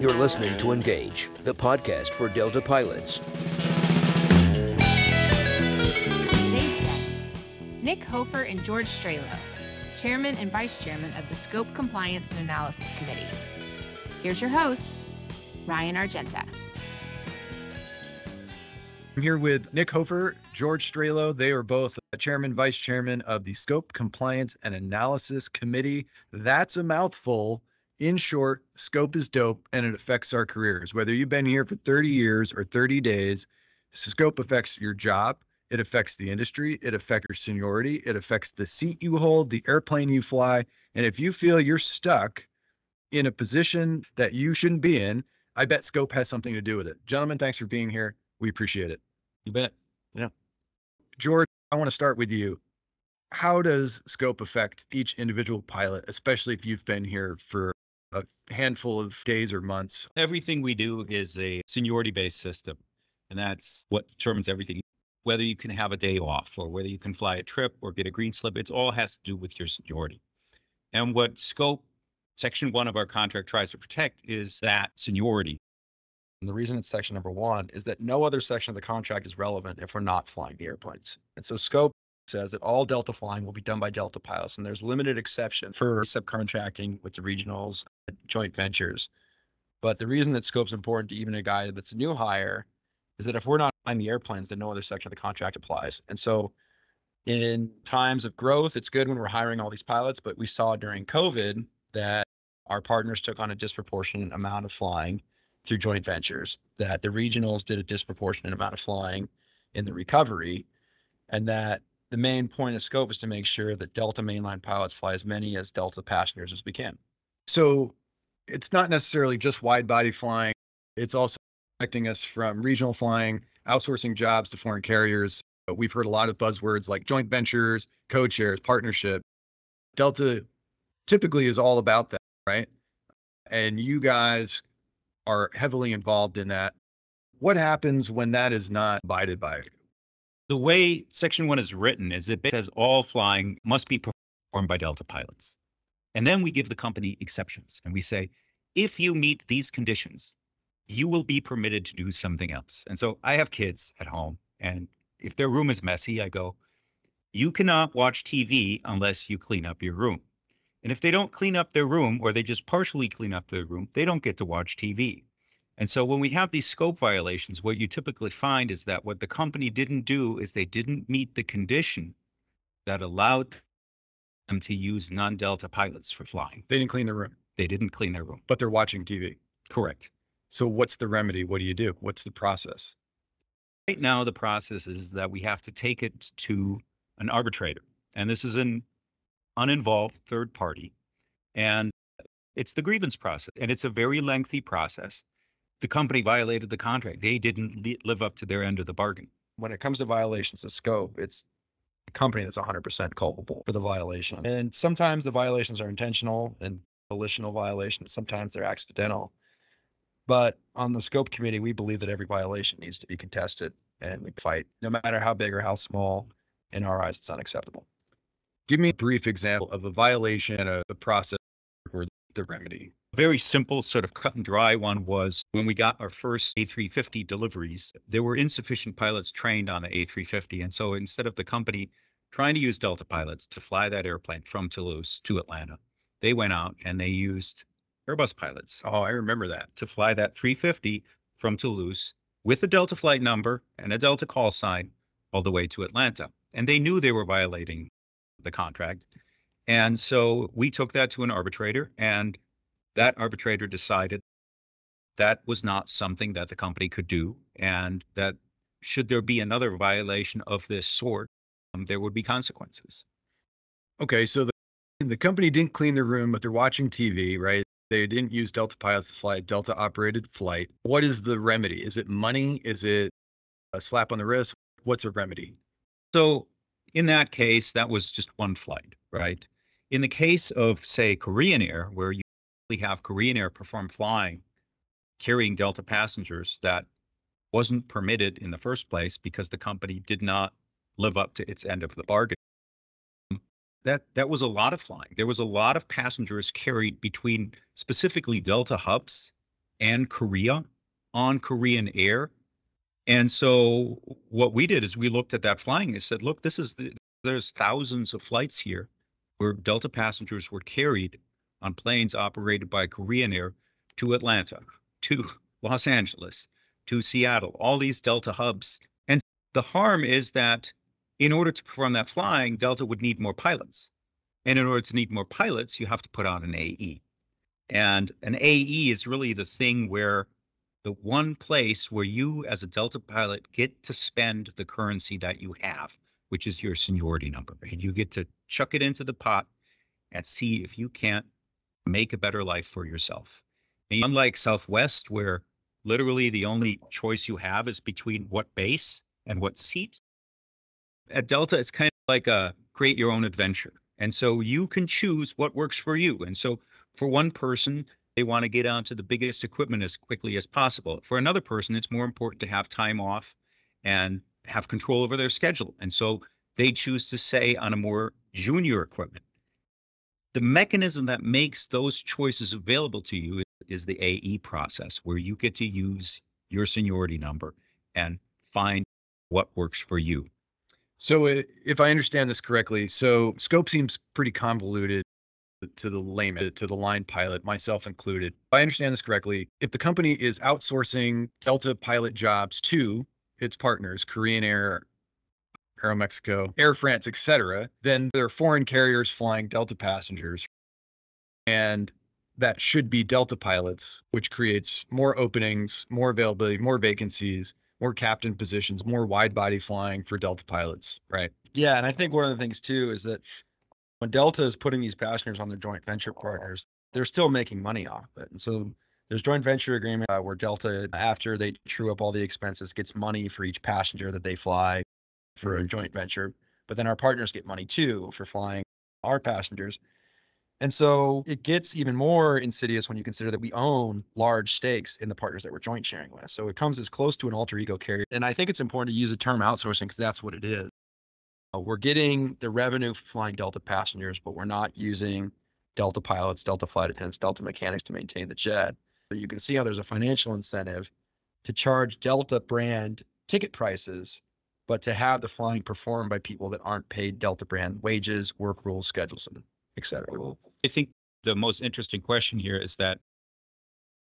You're listening to Engage, the podcast for Delta pilots. Today's guests Nick Hoefer and George Strehlow, Chairman and Vice Chairman of the Scope Compliance and Analysis Committee. Here's your host, Ryan Argenta. I'm here with Nick Hoefer, George Strehlow. They are both chairman, vice chairman of the Scope Compliance and Analysis Committee. That's a mouthful. In short, scope is dope and it affects our careers. Whether you've been here for 30 years or 30 days, scope affects your job. It affects the industry. It affects your seniority. It affects the seat you hold, the airplane you fly. And if you feel you're stuck in a position that you shouldn't be in, I bet scope has something to do with it. Gentlemen, thanks for being here. We appreciate it. You bet. Yeah. George, I want to start with you. How does scope affect each individual pilot, especially if you've been here for a handful of days or months. Everything we do is a seniority based system. And that's what determines everything. Whether you can have a day off or whether you can fly a trip or get a green slip, it all has to do with your seniority. And what scope section one of our contract tries to protect is that seniority. And the reason it's section number one is that no other section of the contract is relevant if we're not flying the airplanes. And so scope says that all Delta flying will be done by Delta pilots, and there's limited exception for subcontracting with the regionals, joint ventures. But the reason that scope's important to even a guy that's a new hire is that if we're not flying the airplanes, then no other section of the contract applies. And so in times of growth, it's good when we're hiring all these pilots, but we saw during COVID that our partners took on a disproportionate amount of flying through joint ventures, that the regionals did a disproportionate amount of flying in the recovery, and that the main point of scope is to make sure that Delta mainline pilots fly as many as Delta passengers as we can. So it's not necessarily just wide body flying. It's also protecting us from regional flying, outsourcing jobs to foreign carriers. We've heard a lot of buzzwords like joint ventures, code shares, partnership. Delta typically is all about that, right? And you guys are heavily involved in that. What happens when that is not abided by? The way Section 1 is written is it says all flying must be performed by Delta pilots. And then we give the company exceptions and we say, if you meet these conditions, you will be permitted to do something else. And so I have kids at home, and if their room is messy, I go, you cannot watch TV unless you clean up your room. And if they don't clean up their room or they just partially clean up their room, they don't get to watch TV. And so when we have these scope violations, what you typically find is that what the company didn't do is they didn't meet the condition that allowed them to use non-Delta pilots for flying. They didn't clean the room. They didn't clean their room. But they're watching TV. Correct. So what's the remedy? What do you do? What's the process? Right now, the process is that we have to take it to an arbitrator. And this is an uninvolved third party. And it's the grievance process. And it's a very lengthy process the company violated the contract. They didn't live up to their end of the bargain. When it comes to violations of scope, it's the company that's 100% culpable for the violation. And sometimes the violations are intentional and volitional violations, sometimes they're accidental. But on the scope committee, we believe that every violation needs to be contested and we fight, no matter how big or how small. In our eyes, it's unacceptable. Give me a brief example of a violation of the process or the remedy A very simple, sort of cut and dry one was when we got our first A350 deliveries, there were insufficient pilots trained on the A350. And so instead of the company trying to use Delta pilots to fly that airplane from Toulouse to Atlanta, they went out and they used Airbus pilots. Oh, I remember that. To fly that 350 from Toulouse with a Delta flight number and a Delta call sign all the way to Atlanta. And they knew they were violating the contract. And so we took that to an arbitrator and that arbitrator decided that was not something that the company could do, and that should there be another violation of this sort, um, there would be consequences. Okay, so the, the company didn't clean their room, but they're watching TV, right? They didn't use Delta pilots to fly a Delta operated flight. What is the remedy? Is it money? Is it a slap on the wrist? What's a remedy? So, in that case, that was just one flight, right? In the case of, say, Korean Air, where you have Korean Air perform flying carrying Delta passengers that wasn't permitted in the first place because the company did not live up to its end of the bargain. Um, that that was a lot of flying. There was a lot of passengers carried between specifically Delta hubs and Korea on Korean Air. And so what we did is we looked at that flying and said, look, this is the, there's thousands of flights here where Delta passengers were carried on planes operated by Korean Air to Atlanta, to Los Angeles, to Seattle, all these Delta hubs. And the harm is that in order to perform that flying, Delta would need more pilots. And in order to need more pilots, you have to put on an AE. And an AE is really the thing where the one place where you, as a Delta pilot, get to spend the currency that you have, which is your seniority number. And you get to chuck it into the pot and see if you can't make a better life for yourself. And unlike Southwest, where literally the only choice you have is between what base and what seat, at Delta, it's kind of like a create your own adventure. And so you can choose what works for you. And so for one person, they want to get onto the biggest equipment as quickly as possible. For another person, it's more important to have time off and have control over their schedule. And so they choose to say on a more junior equipment. The mechanism that makes those choices available to you is, the AE process, where you get to use your seniority number and find what works for you. So if I understand this correctly, so scope seems pretty convoluted to the layman, to the line pilot, myself included. If I understand this correctly, if the company is outsourcing Delta pilot jobs to its partners, Korean Air, Aeromexico, Air France, etc., then there are foreign carriers flying Delta passengers. And that should be Delta pilots, which creates more openings, more availability, more vacancies, more captain positions, more wide body flying for Delta pilots, right? Yeah, and I think one of the things too is that when Delta is putting these passengers on their joint venture oh. partners, they're still making money off it. And so there's joint venture agreement uh, where Delta, after they true up all the expenses, gets money for each passenger that they fly for a joint venture. But then our partners get money too for flying our passengers. And so it gets even more insidious when you consider that we own large stakes in the partners that we're joint sharing with. So it comes as close to an alter ego carrier. And I think it's important to use the term outsourcing because that's what it is. Uh, we're getting the revenue for flying Delta passengers, but we're not using Delta pilots, Delta flight attendants, Delta mechanics to maintain the jet. So you can see how there's a financial incentive to charge Delta brand ticket prices, but to have the flying performed by people that aren't paid Delta brand wages, work rules, schedules, and et cetera. I think the most interesting question here is that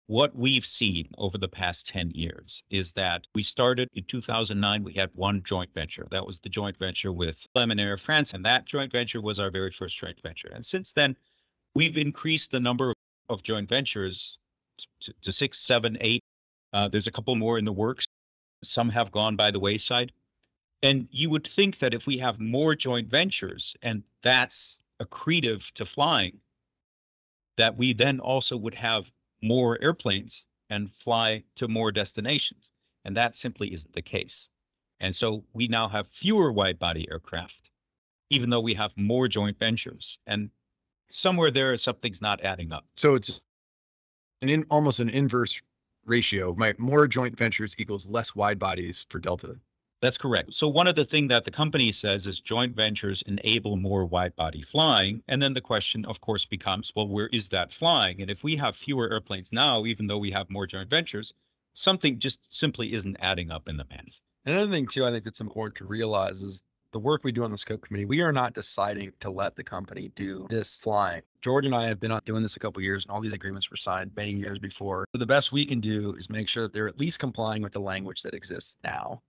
what we've seen over the past 10 years is that we started in 2009, we had one joint venture. That was the joint venture with Lemon Air France. And that joint venture was our very first joint venture. And since then, we've increased the number of joint ventures to, to six, seven, eight. Uh, there's a couple more in the works. Some have gone by the wayside. And you would think that if we have more joint ventures and that's accretive to flying, that we then also would have more airplanes and fly to more destinations. And that simply isn't the case. And so we now have fewer wide body aircraft, even though we have more joint ventures. And somewhere there, something's not adding up. So it's an in, almost an inverse ratio. My more joint ventures equals less wide bodies for Delta. That's correct. So one of the things that the company says is joint ventures enable more wide body flying. And then the question, of course, becomes, well, where is that flying? And if we have fewer airplanes now, even though we have more joint ventures, something just simply isn't adding up in the math. Another thing too, I think that's important to realize is the work we do on the scope committee, we are not deciding to let the company do this flying. George and I have been doing this a couple years and all these agreements were signed many years before. So the best we can do is make sure that they're at least complying with the language that exists now.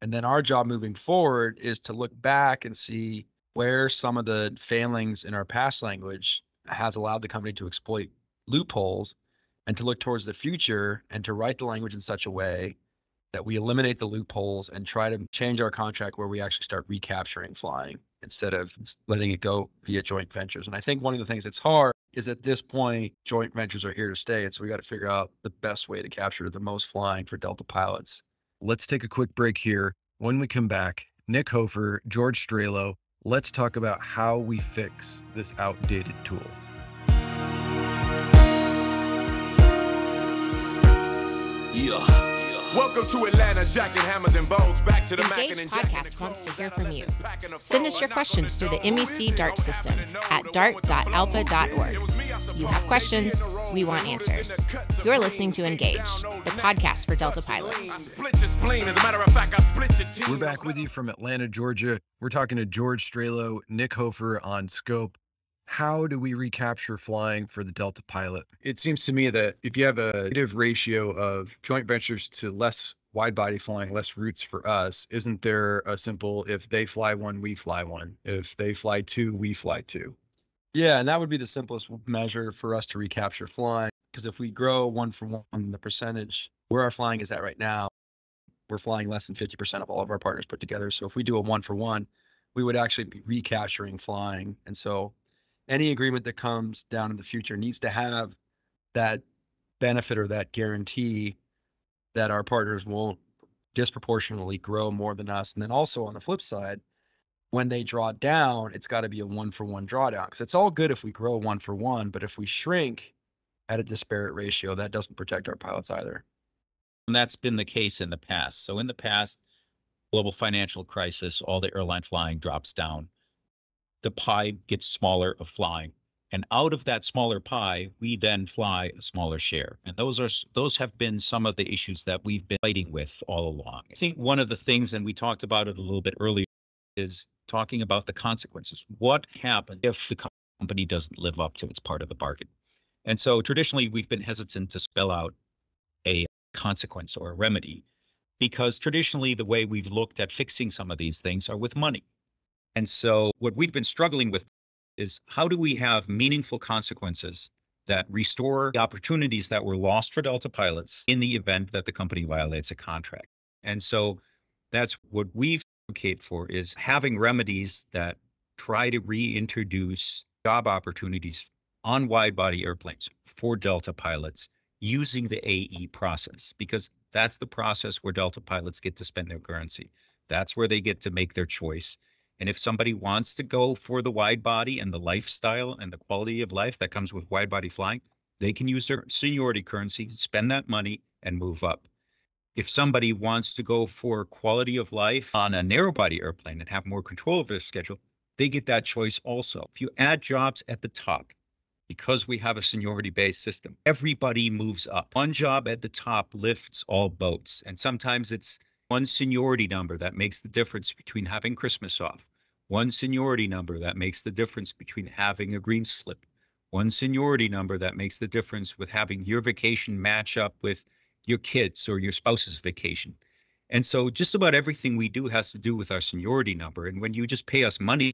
And then our job moving forward is to look back and see where some of the failings in our past language has allowed the company to exploit loopholes and to look towards the future and to write the language in such a way that we eliminate the loopholes and try to change our contract where we actually start recapturing flying instead of letting it go via joint ventures. And I think one of the things that's hard is at this point, joint ventures are here to stay. And so we got to figure out the best way to capture the most flying for Delta pilots Let's take a quick break here. When we come back, Nick Hoefer, George Strehlow, let's talk about how we fix this outdated tool. Yeah, yeah. Welcome to Atlanta, Jack and Hammers and Bows. Back to the Mac Engage and Jack and Podcast the wants to hear from you. Send us your questions through the MEC. DART system at who dart.alpa.org. was me, I You have questions, we want answers. room, in the cuts You're listening to Engage, the podcast for Delta pilots. I split your spleen. As a matter of fact, I split your team. We're back with you from Atlanta, Georgia. We're talking to George Strehlow, Nick Hoefer on Scope. How do we recapture flying for the Delta pilot? It seems to me that if you have a negative ratio of joint ventures to less wide body flying, less routes for us, isn't there a simple if they fly one, we fly one? If they fly two, we fly two? Yeah, and that would be the simplest measure for us to recapture flying. Because if we grow one for one, the percentage where our flying is at right now, we're flying less than 50% of all of our partners put together. So if we do a one for one, we would actually be recapturing flying. And so any agreement that comes down in the future needs to have that benefit or that guarantee that our partners won't disproportionately grow more than us. And then also on the flip side, when they draw down, it's got to be a one for one drawdown because it's all good if we grow one for one, but if we shrink at a disparate ratio, that doesn't protect our pilots either. And that's been the case in the past. So in the past, global financial crisis, all the airline flying drops down. The pie gets smaller of flying. And out of that smaller pie, we then fly a smaller share. And those are those have been some of the issues that we've been fighting with all along. I think one of the things, and we talked about it a little bit earlier, is talking about the consequences. What happens if the company doesn't live up to its part of the bargain? And so traditionally, we've been hesitant to spell out a consequence or a remedy because traditionally the way we've looked at fixing some of these things are with money. And so what we've been struggling with is how do we have meaningful consequences that restore the opportunities that were lost for Delta pilots in the event that the company violates a contract. And so that's what we've advocate for is having remedies that try to reintroduce job opportunities on wide body airplanes for Delta pilots using the AE process because that's the process where Delta pilots get to spend their currency. That's where they get to make their choice. And if somebody wants to go for the wide body and the lifestyle and the quality of life that comes with wide body flying, they can use their seniority currency, spend that money, and move up. If somebody wants to go for quality of life on a narrow body airplane and have more control of their schedule, they get that choice also. If you add jobs at the top, because we have a seniority based system, everybody moves up. One job at the top lifts all boats. And sometimes it's one seniority number that makes the difference between having Christmas off, one seniority number that makes the difference between having a green slip, one seniority number that makes the difference with having your vacation match up with your kids or your spouse's vacation. And so just about everything we do has to do with our seniority number. And when you just pay us money,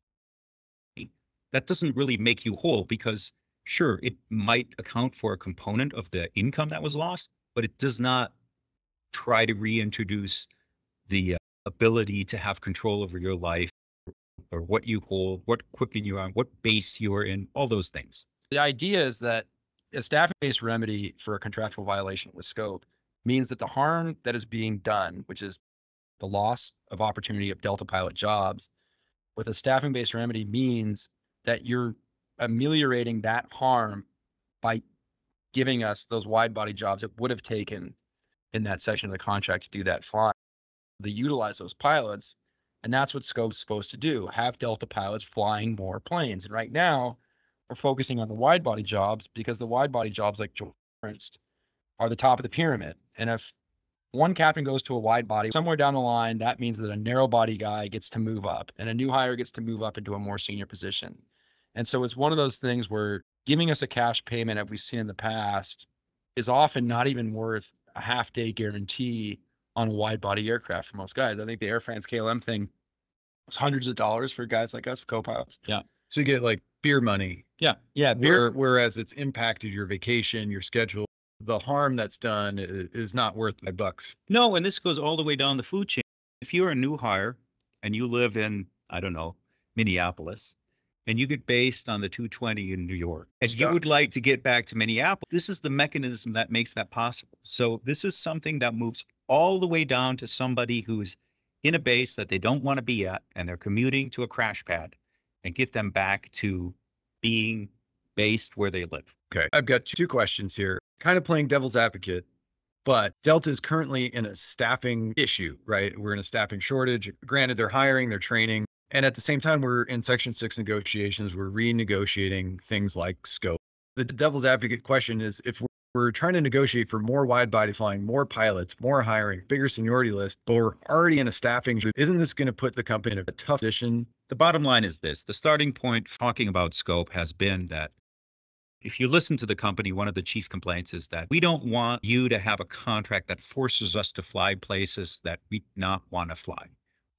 that doesn't really make you whole because sure, it might account for a component of the income that was lost, but it does not try to reintroduce the uh, ability to have control over your life or what you hold, what equipment you're on, what base you're in, all those things. The idea is that a staffing based remedy for a contractual violation with scope means that the harm that is being done, which is the loss of opportunity of Delta pilot jobs, with a staffing based remedy means that you're ameliorating that harm by giving us those wide body jobs that would have taken in that section of the contract to do that flying. They utilize those pilots, and that's what Scope's supposed to do have Delta pilots flying more planes. And right now, we're focusing on the wide body jobs because the wide body jobs, like George referenced, are the top of the pyramid. And if one captain goes to a wide body, somewhere down the line, that means that a narrow body guy gets to move up and a new hire gets to move up into a more senior position. And so it's one of those things where giving us a cash payment, as we've seen in the past, is often not even worth a half day guarantee on a wide body aircraft for most guys. I think the Air France KLM thing was hundreds of dollars for guys like us, co pilots. Yeah. So you get like beer money, Yeah, Yeah. beer. whereas it's impacted your vacation, your schedule. The harm that's done is not worth my bucks. No, and this goes all the way down the food chain. If you're a new hire and you live in, I don't know, Minneapolis, and you get based on the 220 in New York, and you would like to get back to Minneapolis, this is the mechanism that makes that possible. So this is something that moves all the way down to somebody who's in a base that they don't want to be at, and they're commuting to a crash pad, and get them back to being based where they live. Okay. I've got two questions here. Kind of playing devil's advocate. But Delta is currently in a staffing issue, right? We're in a staffing shortage. Granted, they're hiring, they're training. And at the same time, we're in Section 6 negotiations, we're renegotiating things like scope. The devil's advocate question is if we're we're trying to negotiate for more wide body flying, more pilots, more hiring, bigger seniority list, but we're already in a staffing. Isn't this going to put the company in a tough position? The bottom line is this the starting point talking about scope has been that if you listen to the company, one of the chief complaints is that we don't want you to have a contract that forces us to fly places that we not want to fly.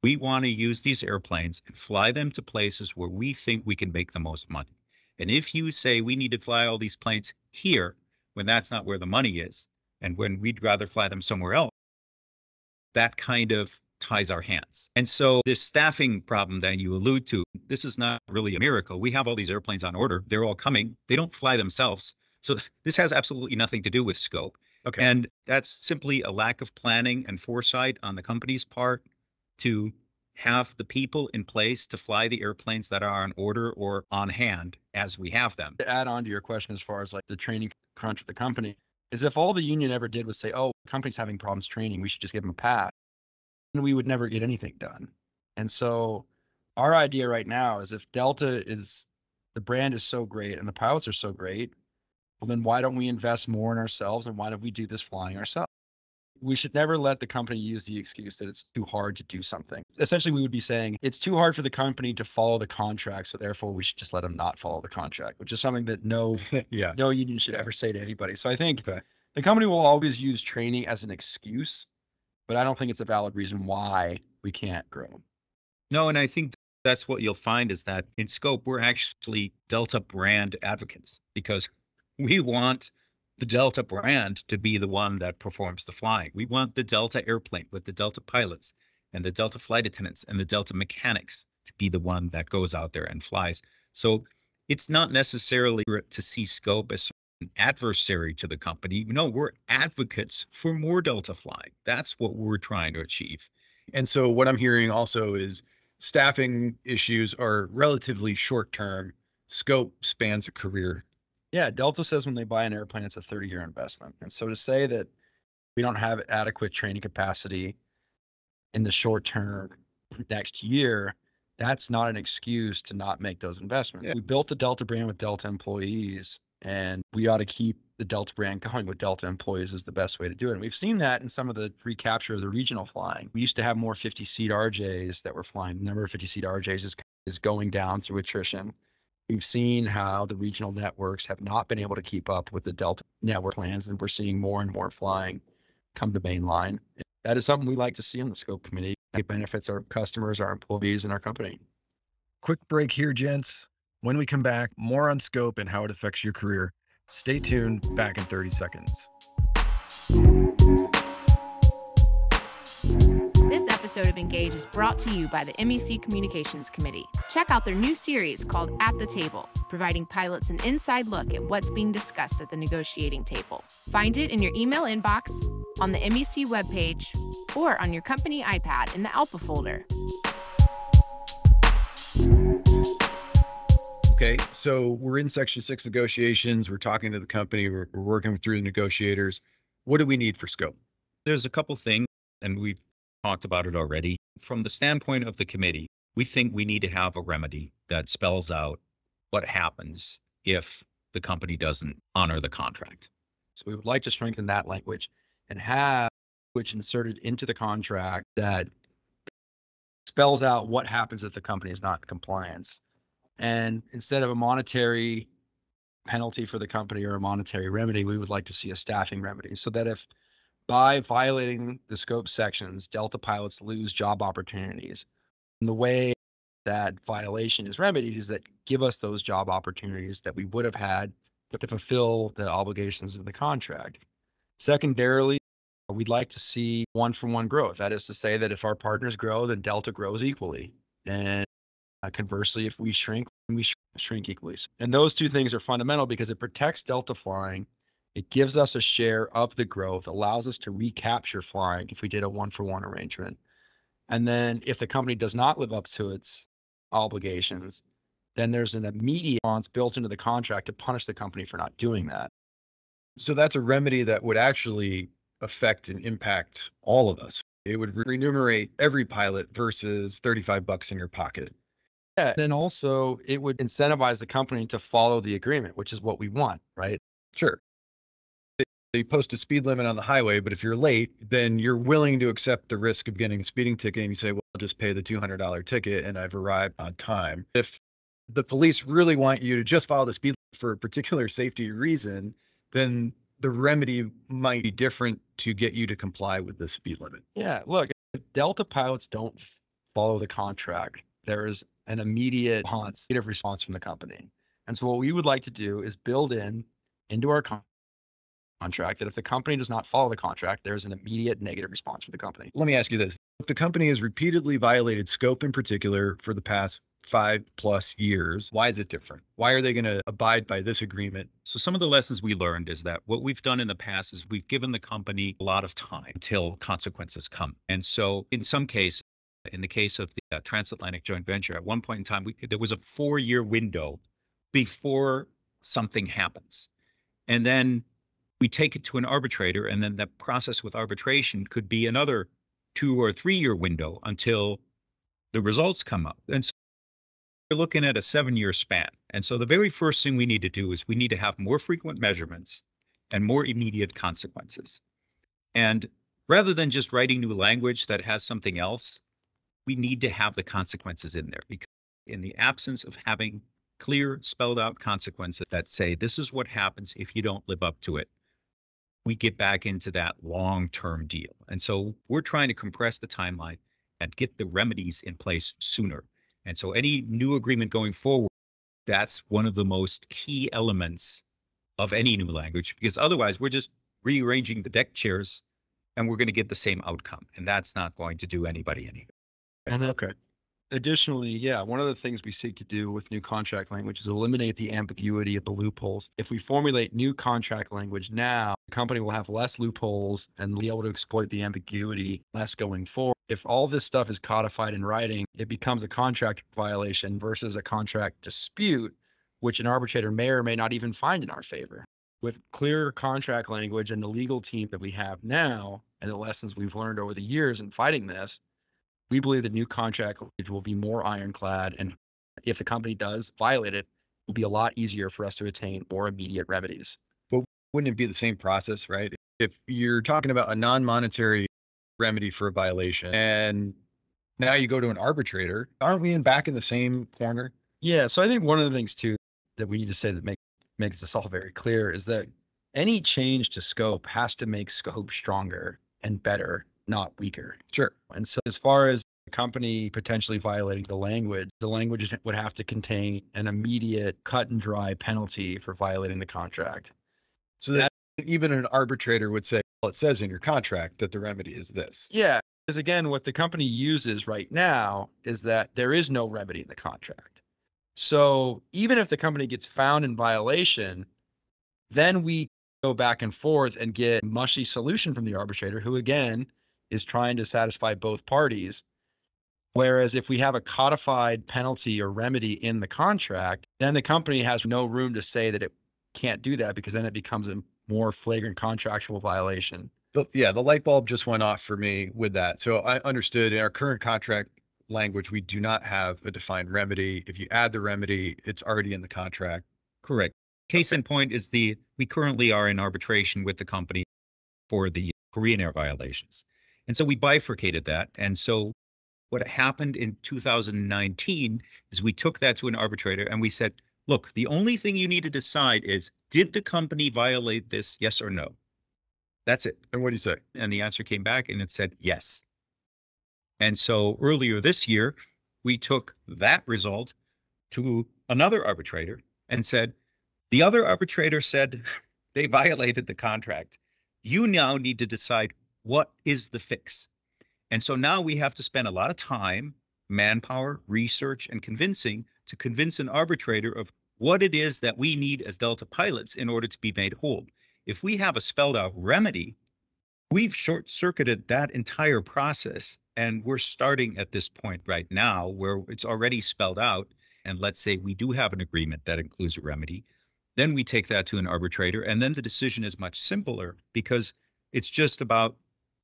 We want to use these airplanes and fly them to places where we think we can make the most money. And if you say we need to fly all these planes here, when that's not where the money is, and when we'd rather fly them somewhere else, that kind of ties our hands. And so this staffing problem that you allude to, this is not really a miracle. We have all these airplanes on order. They're all coming. They don't fly themselves. So this has absolutely nothing to do with scope. Okay. And that's simply a lack of planning and foresight on the company's part to have the people in place to fly the airplanes that are on order or on hand as we have them. To add on to your question, as far as like the training crunch with the company, is if all the union ever did was say, oh, the company's having problems training, we should just give them a pass, and we would never get anything done. And so our idea right now is if Delta is the brand is so great and the pilots are so great, well, then why don't we invest more in ourselves and why don't we do this flying ourselves? We should never let the company use the excuse that it's too hard to do something. Essentially, we would be saying it's too hard for the company to follow the contract, so therefore we should just let them not follow the contract, which is something that no yeah. no union should ever say to anybody. So I think Okay. the company will always use training as an excuse, but I don't think it's a valid reason why we can't grow. No, and I think that's what you'll find is that in scope, we're actually Delta brand advocates because we want the Delta brand to be the one that performs the flying. We want the Delta airplane with the Delta pilots and the Delta flight attendants and the Delta mechanics to be the one that goes out there and flies. So it's not necessarily to see scope as an adversary to the company. No, we're advocates for more Delta flying. That's what we're trying to achieve. And so what I'm hearing also is staffing issues are relatively short term. Scope spans a career. Yeah, Delta says when they buy an airplane, it's a 30 year investment. And so to say that we don't have adequate training capacity in the short term next year, that's not an excuse to not make those investments. Yeah. We built the Delta brand with Delta employees, and we ought to keep the Delta brand going with Delta employees is the best way to do it. And we've seen that in some of the recapture of the regional flying. We used to have more 50 seat RJs that were flying. The number of 50 seat RJs is, is going down through attrition. We've seen how the regional networks have not been able to keep up with the Delta network plans, and we're seeing more and more flying come to mainline. That is something we like to see in the scope committee. It benefits our customers, our employees, and our company. Quick break here, gents. When we come back, more on scope and how it affects your career. Stay tuned, back in 30 seconds. Episode of Engage is brought to you by the MEC Communications Committee. Check out their new series called At the Table, providing pilots an inside look at what's being discussed at the negotiating table. Find it in your email inbox, on the MEC webpage, or on your company iPad in the ALPA folder. Okay, so we're in Section 6 negotiations. We're talking to the company, we're, we're working through the negotiators. What do we need for scope? There's a couple things, and we've talked about it already. From the standpoint of the committee, we think we need to have a remedy that spells out what happens if the company doesn't honor the contract. So we would like to strengthen that language and have which inserted into the contract that spells out what happens if the company is not in compliance. And instead of a monetary penalty for the company or a monetary remedy, we would like to see a staffing remedy so that if by violating the scope sections, Delta pilots lose job opportunities. And the way that violation is remedied is that give us those job opportunities that we would have had to fulfill the obligations of the contract. Secondarily, we'd like to see one for one growth. That is to say that if our partners grow, then Delta grows equally. And uh, conversely, if we shrink, we sh- shrink equally. And those two things are fundamental because it protects Delta flying. It gives us a share of the growth, allows us to recapture flying if we did a one for one arrangement. And then if the company does not live up to its obligations, then there's an immediate response built into the contract to punish the company for not doing that. So that's a remedy that would actually affect and impact all of us. It would remunerate every pilot versus 35 bucks in your pocket. Yeah. Then also it would incentivize the company to follow the agreement, which is what we want, right? Sure. They- post a speed limit on the highway, but if you're late, then you're willing to accept the risk of getting a speeding ticket and you say, well, I'll just pay the $200 ticket and I've arrived on time. If the police really want you to just follow the speed for a particular safety reason, then the remedy might be different to get you to comply with the speed limit. Yeah. Look, Delta pilots don't follow the contract, there is an immediate response, from the company. And so what we would like to do is build in into our con- contract that if the company does not follow the contract, there's an immediate negative response for the company. Let me ask you this. If the company has repeatedly violated scope in particular for the past five plus years, why is it different? Why are they going to abide by this agreement? So some of the lessons we learned is that what we've done in the past is we've given the company a lot of time until consequences come. And so in some cases, in the case of the uh, transatlantic joint venture, at one point in time, we, there was a four-year window before something happens. And then we take it to an arbitrator, and then the process with arbitration could be another two or three-year window until the results come up. And so we're looking at a seven-year span. And so the very first thing we need to do is we need to have more frequent measurements and more immediate consequences. And rather than just writing new language that has something else, we need to have the consequences in there because in the absence of having clear spelled out consequences that say this is what happens if you don't live up to it, we get back into that long-term deal. And so we're trying to compress the timeline and get the remedies in place sooner. And so any new agreement going forward, that's one of the most key elements of any new language, because otherwise we're just rearranging the deck chairs and we're going to get the same outcome. And that's not going to do anybody any good. And then, okay. Additionally, yeah, one of the things we seek to do with new contract language is eliminate the ambiguity of the loopholes. If we formulate new contract language now, the company will have less loopholes and be able to exploit the ambiguity less going forward. If all this stuff is codified in writing, it becomes a contract violation versus a contract dispute, which an arbitrator may or may not even find in our favor. With clear contract language and the legal team that we have now, and the lessons we've learned over the years in fighting this, we believe the new contract will be more ironclad. And if the company does violate it, it will be a lot easier for us to attain more immediate remedies. But wouldn't it be the same process, right? If you're talking about a non monetary remedy for a violation and now you go to an arbitrator, aren't we in back in the same corner? Yeah. So I think one of the things too that we need to say that make, makes this all very clear is that any change to scope has to make scope stronger and better, not weaker. Sure. And so, as far as the company potentially violating the language, the language would have to contain an immediate cut and dry penalty for violating the contract. So that even an arbitrator would say, well, it says in your contract that the remedy is this. Yeah. Because again, what the company uses right now is that there is no remedy in the contract. So even if the company gets found in violation, then we go back and forth and get mushy solution from the arbitrator, who again is trying to satisfy both parties. Whereas if we have a codified penalty or remedy in the contract, then the company has no room to say that it can't do that because then it becomes a more flagrant contractual violation. The, yeah, the light bulb just went off for me with that. So I understood in our current contract language, we do not have a defined remedy. If you add the remedy, it's already in the contract. Correct. Case in point is the we currently are in arbitration with the company for the Korean Air violations. And so we bifurcated that. And so what happened in 2019 is we took that to an arbitrator and we said, look, the only thing you need to decide is did the company violate this, yes or no? That's it. And what do you say? And the answer came back and it said yes. And so earlier this year, we took that result to another arbitrator and said, the other arbitrator said they violated the contract. You now need to decide what is the fix. And so now we have to spend a lot of time, manpower, research, and convincing to convince an arbitrator of what it is that we need as Delta pilots in order to be made whole. If we have a spelled out remedy, we've short circuited that entire process. And we're starting at this point right now where it's already spelled out. And let's say we do have an agreement that includes a remedy. Then we take that to an arbitrator. And then the decision is much simpler because It's just about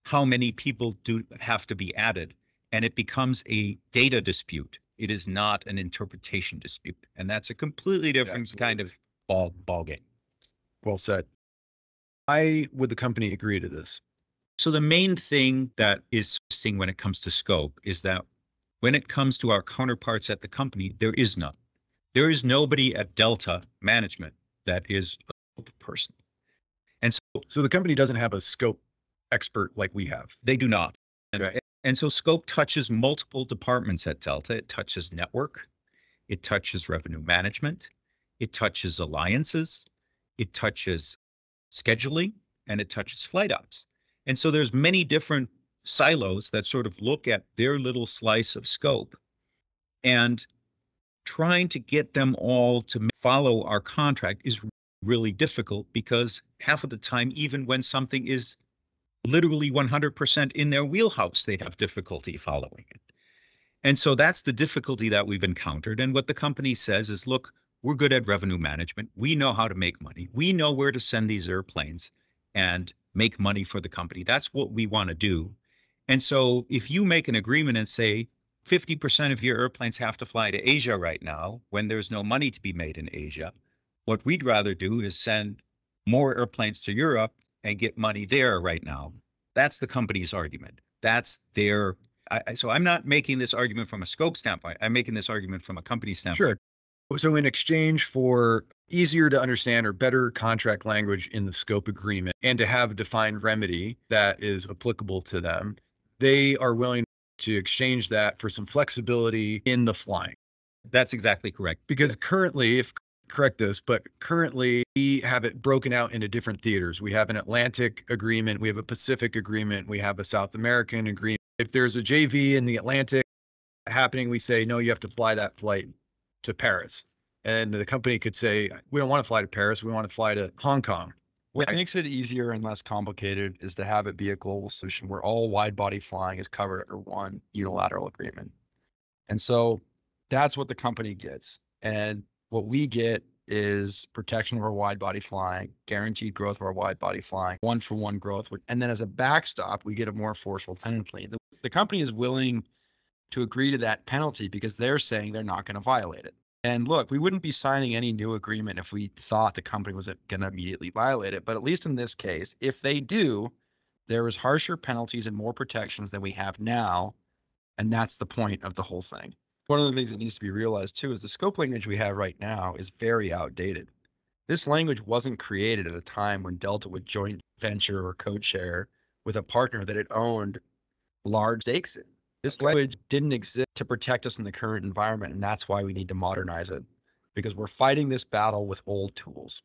how many people do have to be added. And it becomes a data dispute. It is not an interpretation dispute. And that's a completely different kind of ball ball game. Well said. Why would the company agree to this? So the main thing that is interesting when it comes to scope is that when it comes to our counterparts at the company, there is none. There is nobody at Delta management that is a person. And so So the company doesn't have a scope expert like we have. they do not. And, Right. and so scope touches multiple departments at Delta. It touches network, it touches revenue management, it touches alliances, it touches scheduling, and it touches flight ops. And so there's many different silos that sort of look at their little slice of scope and trying to get them all to follow our contract is really difficult because half of the time even when something is literally 100% in their wheelhouse they'd have difficulty following it. And so that's the difficulty that we've encountered and what the company says is look we're good at revenue management. We know how to make money. We know where to send these airplanes and make money for the company. That's what we want to do. And so if you make an agreement and say 50% of your airplanes have to fly to Asia right now when there's no money to be made in Asia. What we'd rather do is send more airplanes to Europe and get money there right now. That's the company's argument. That's their. I, so I'm not making this argument from a scope standpoint. I'm making this argument from a company standpoint. Sure. So in exchange for easier to understand or better contract language in the scope agreement and to have a defined remedy that is applicable to them, they are willing to exchange that for some flexibility in the flying. That's exactly correct. Because currently, if correct this, but currently we have it broken out into different theaters. We have an Atlantic agreement, we have a Pacific agreement, we have a South American agreement. If there's a JV in the Atlantic happening, we say, no, you have to fly that flight to Paris. And the company could say, we don't want to fly to Paris, we want to fly to Hong Kong. What Right. makes it easier and less complicated is to have it be a global solution where all wide body flying is covered under one unilateral agreement. And so that's what the company gets. And what we get is protection of our wide body flying, guaranteed growth of our wide body flying, one for one growth. And then as a backstop, we get a more forceful penalty. The, the company is willing to agree to that penalty because they're saying they're not going to violate it. And look, we wouldn't be signing any new agreement if we thought the company was uh, going to immediately violate it. But at least in this case, if they do, there is harsher penalties and more protections than we have now. And that's the point of the whole thing. One of the things that needs to be realized too is the scope language we have right now is very outdated. This language wasn't created at a time when Delta would joint venture or code share with a partner that it owned large stakes in. This language didn't exist to protect us in the current environment, and that's why we need to modernize it because we're fighting this battle with old tools.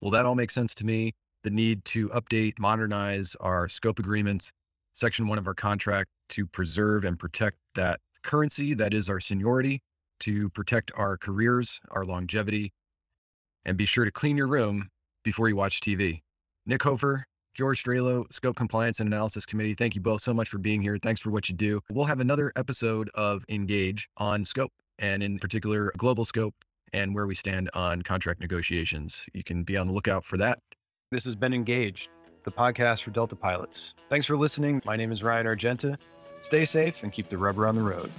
Well, that all makes sense to me. The need to update, modernize our scope agreements, section one of our contract to preserve and protect that currency that is our seniority, to protect our careers, our longevity, and be sure to clean your room before you watch TV. Nick Hoefer, George Strehlow, Scope Compliance and Analysis Committee, thank you both so much for being here. Thanks for what you do. We'll have another episode of Engage on scope and in particular global scope and where we stand on contract negotiations. You can be on the lookout for that. This has been Engaged, the podcast for Delta pilots. Thanks for listening. My name is Ryan Argenta. Stay safe and keep the rubber on the road.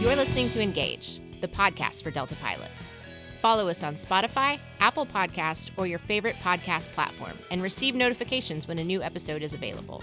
You're listening to Engage, the podcast for Delta pilots. Follow us on Spotify, Apple Podcast, or your favorite podcast platform and receive notifications when a new episode is available.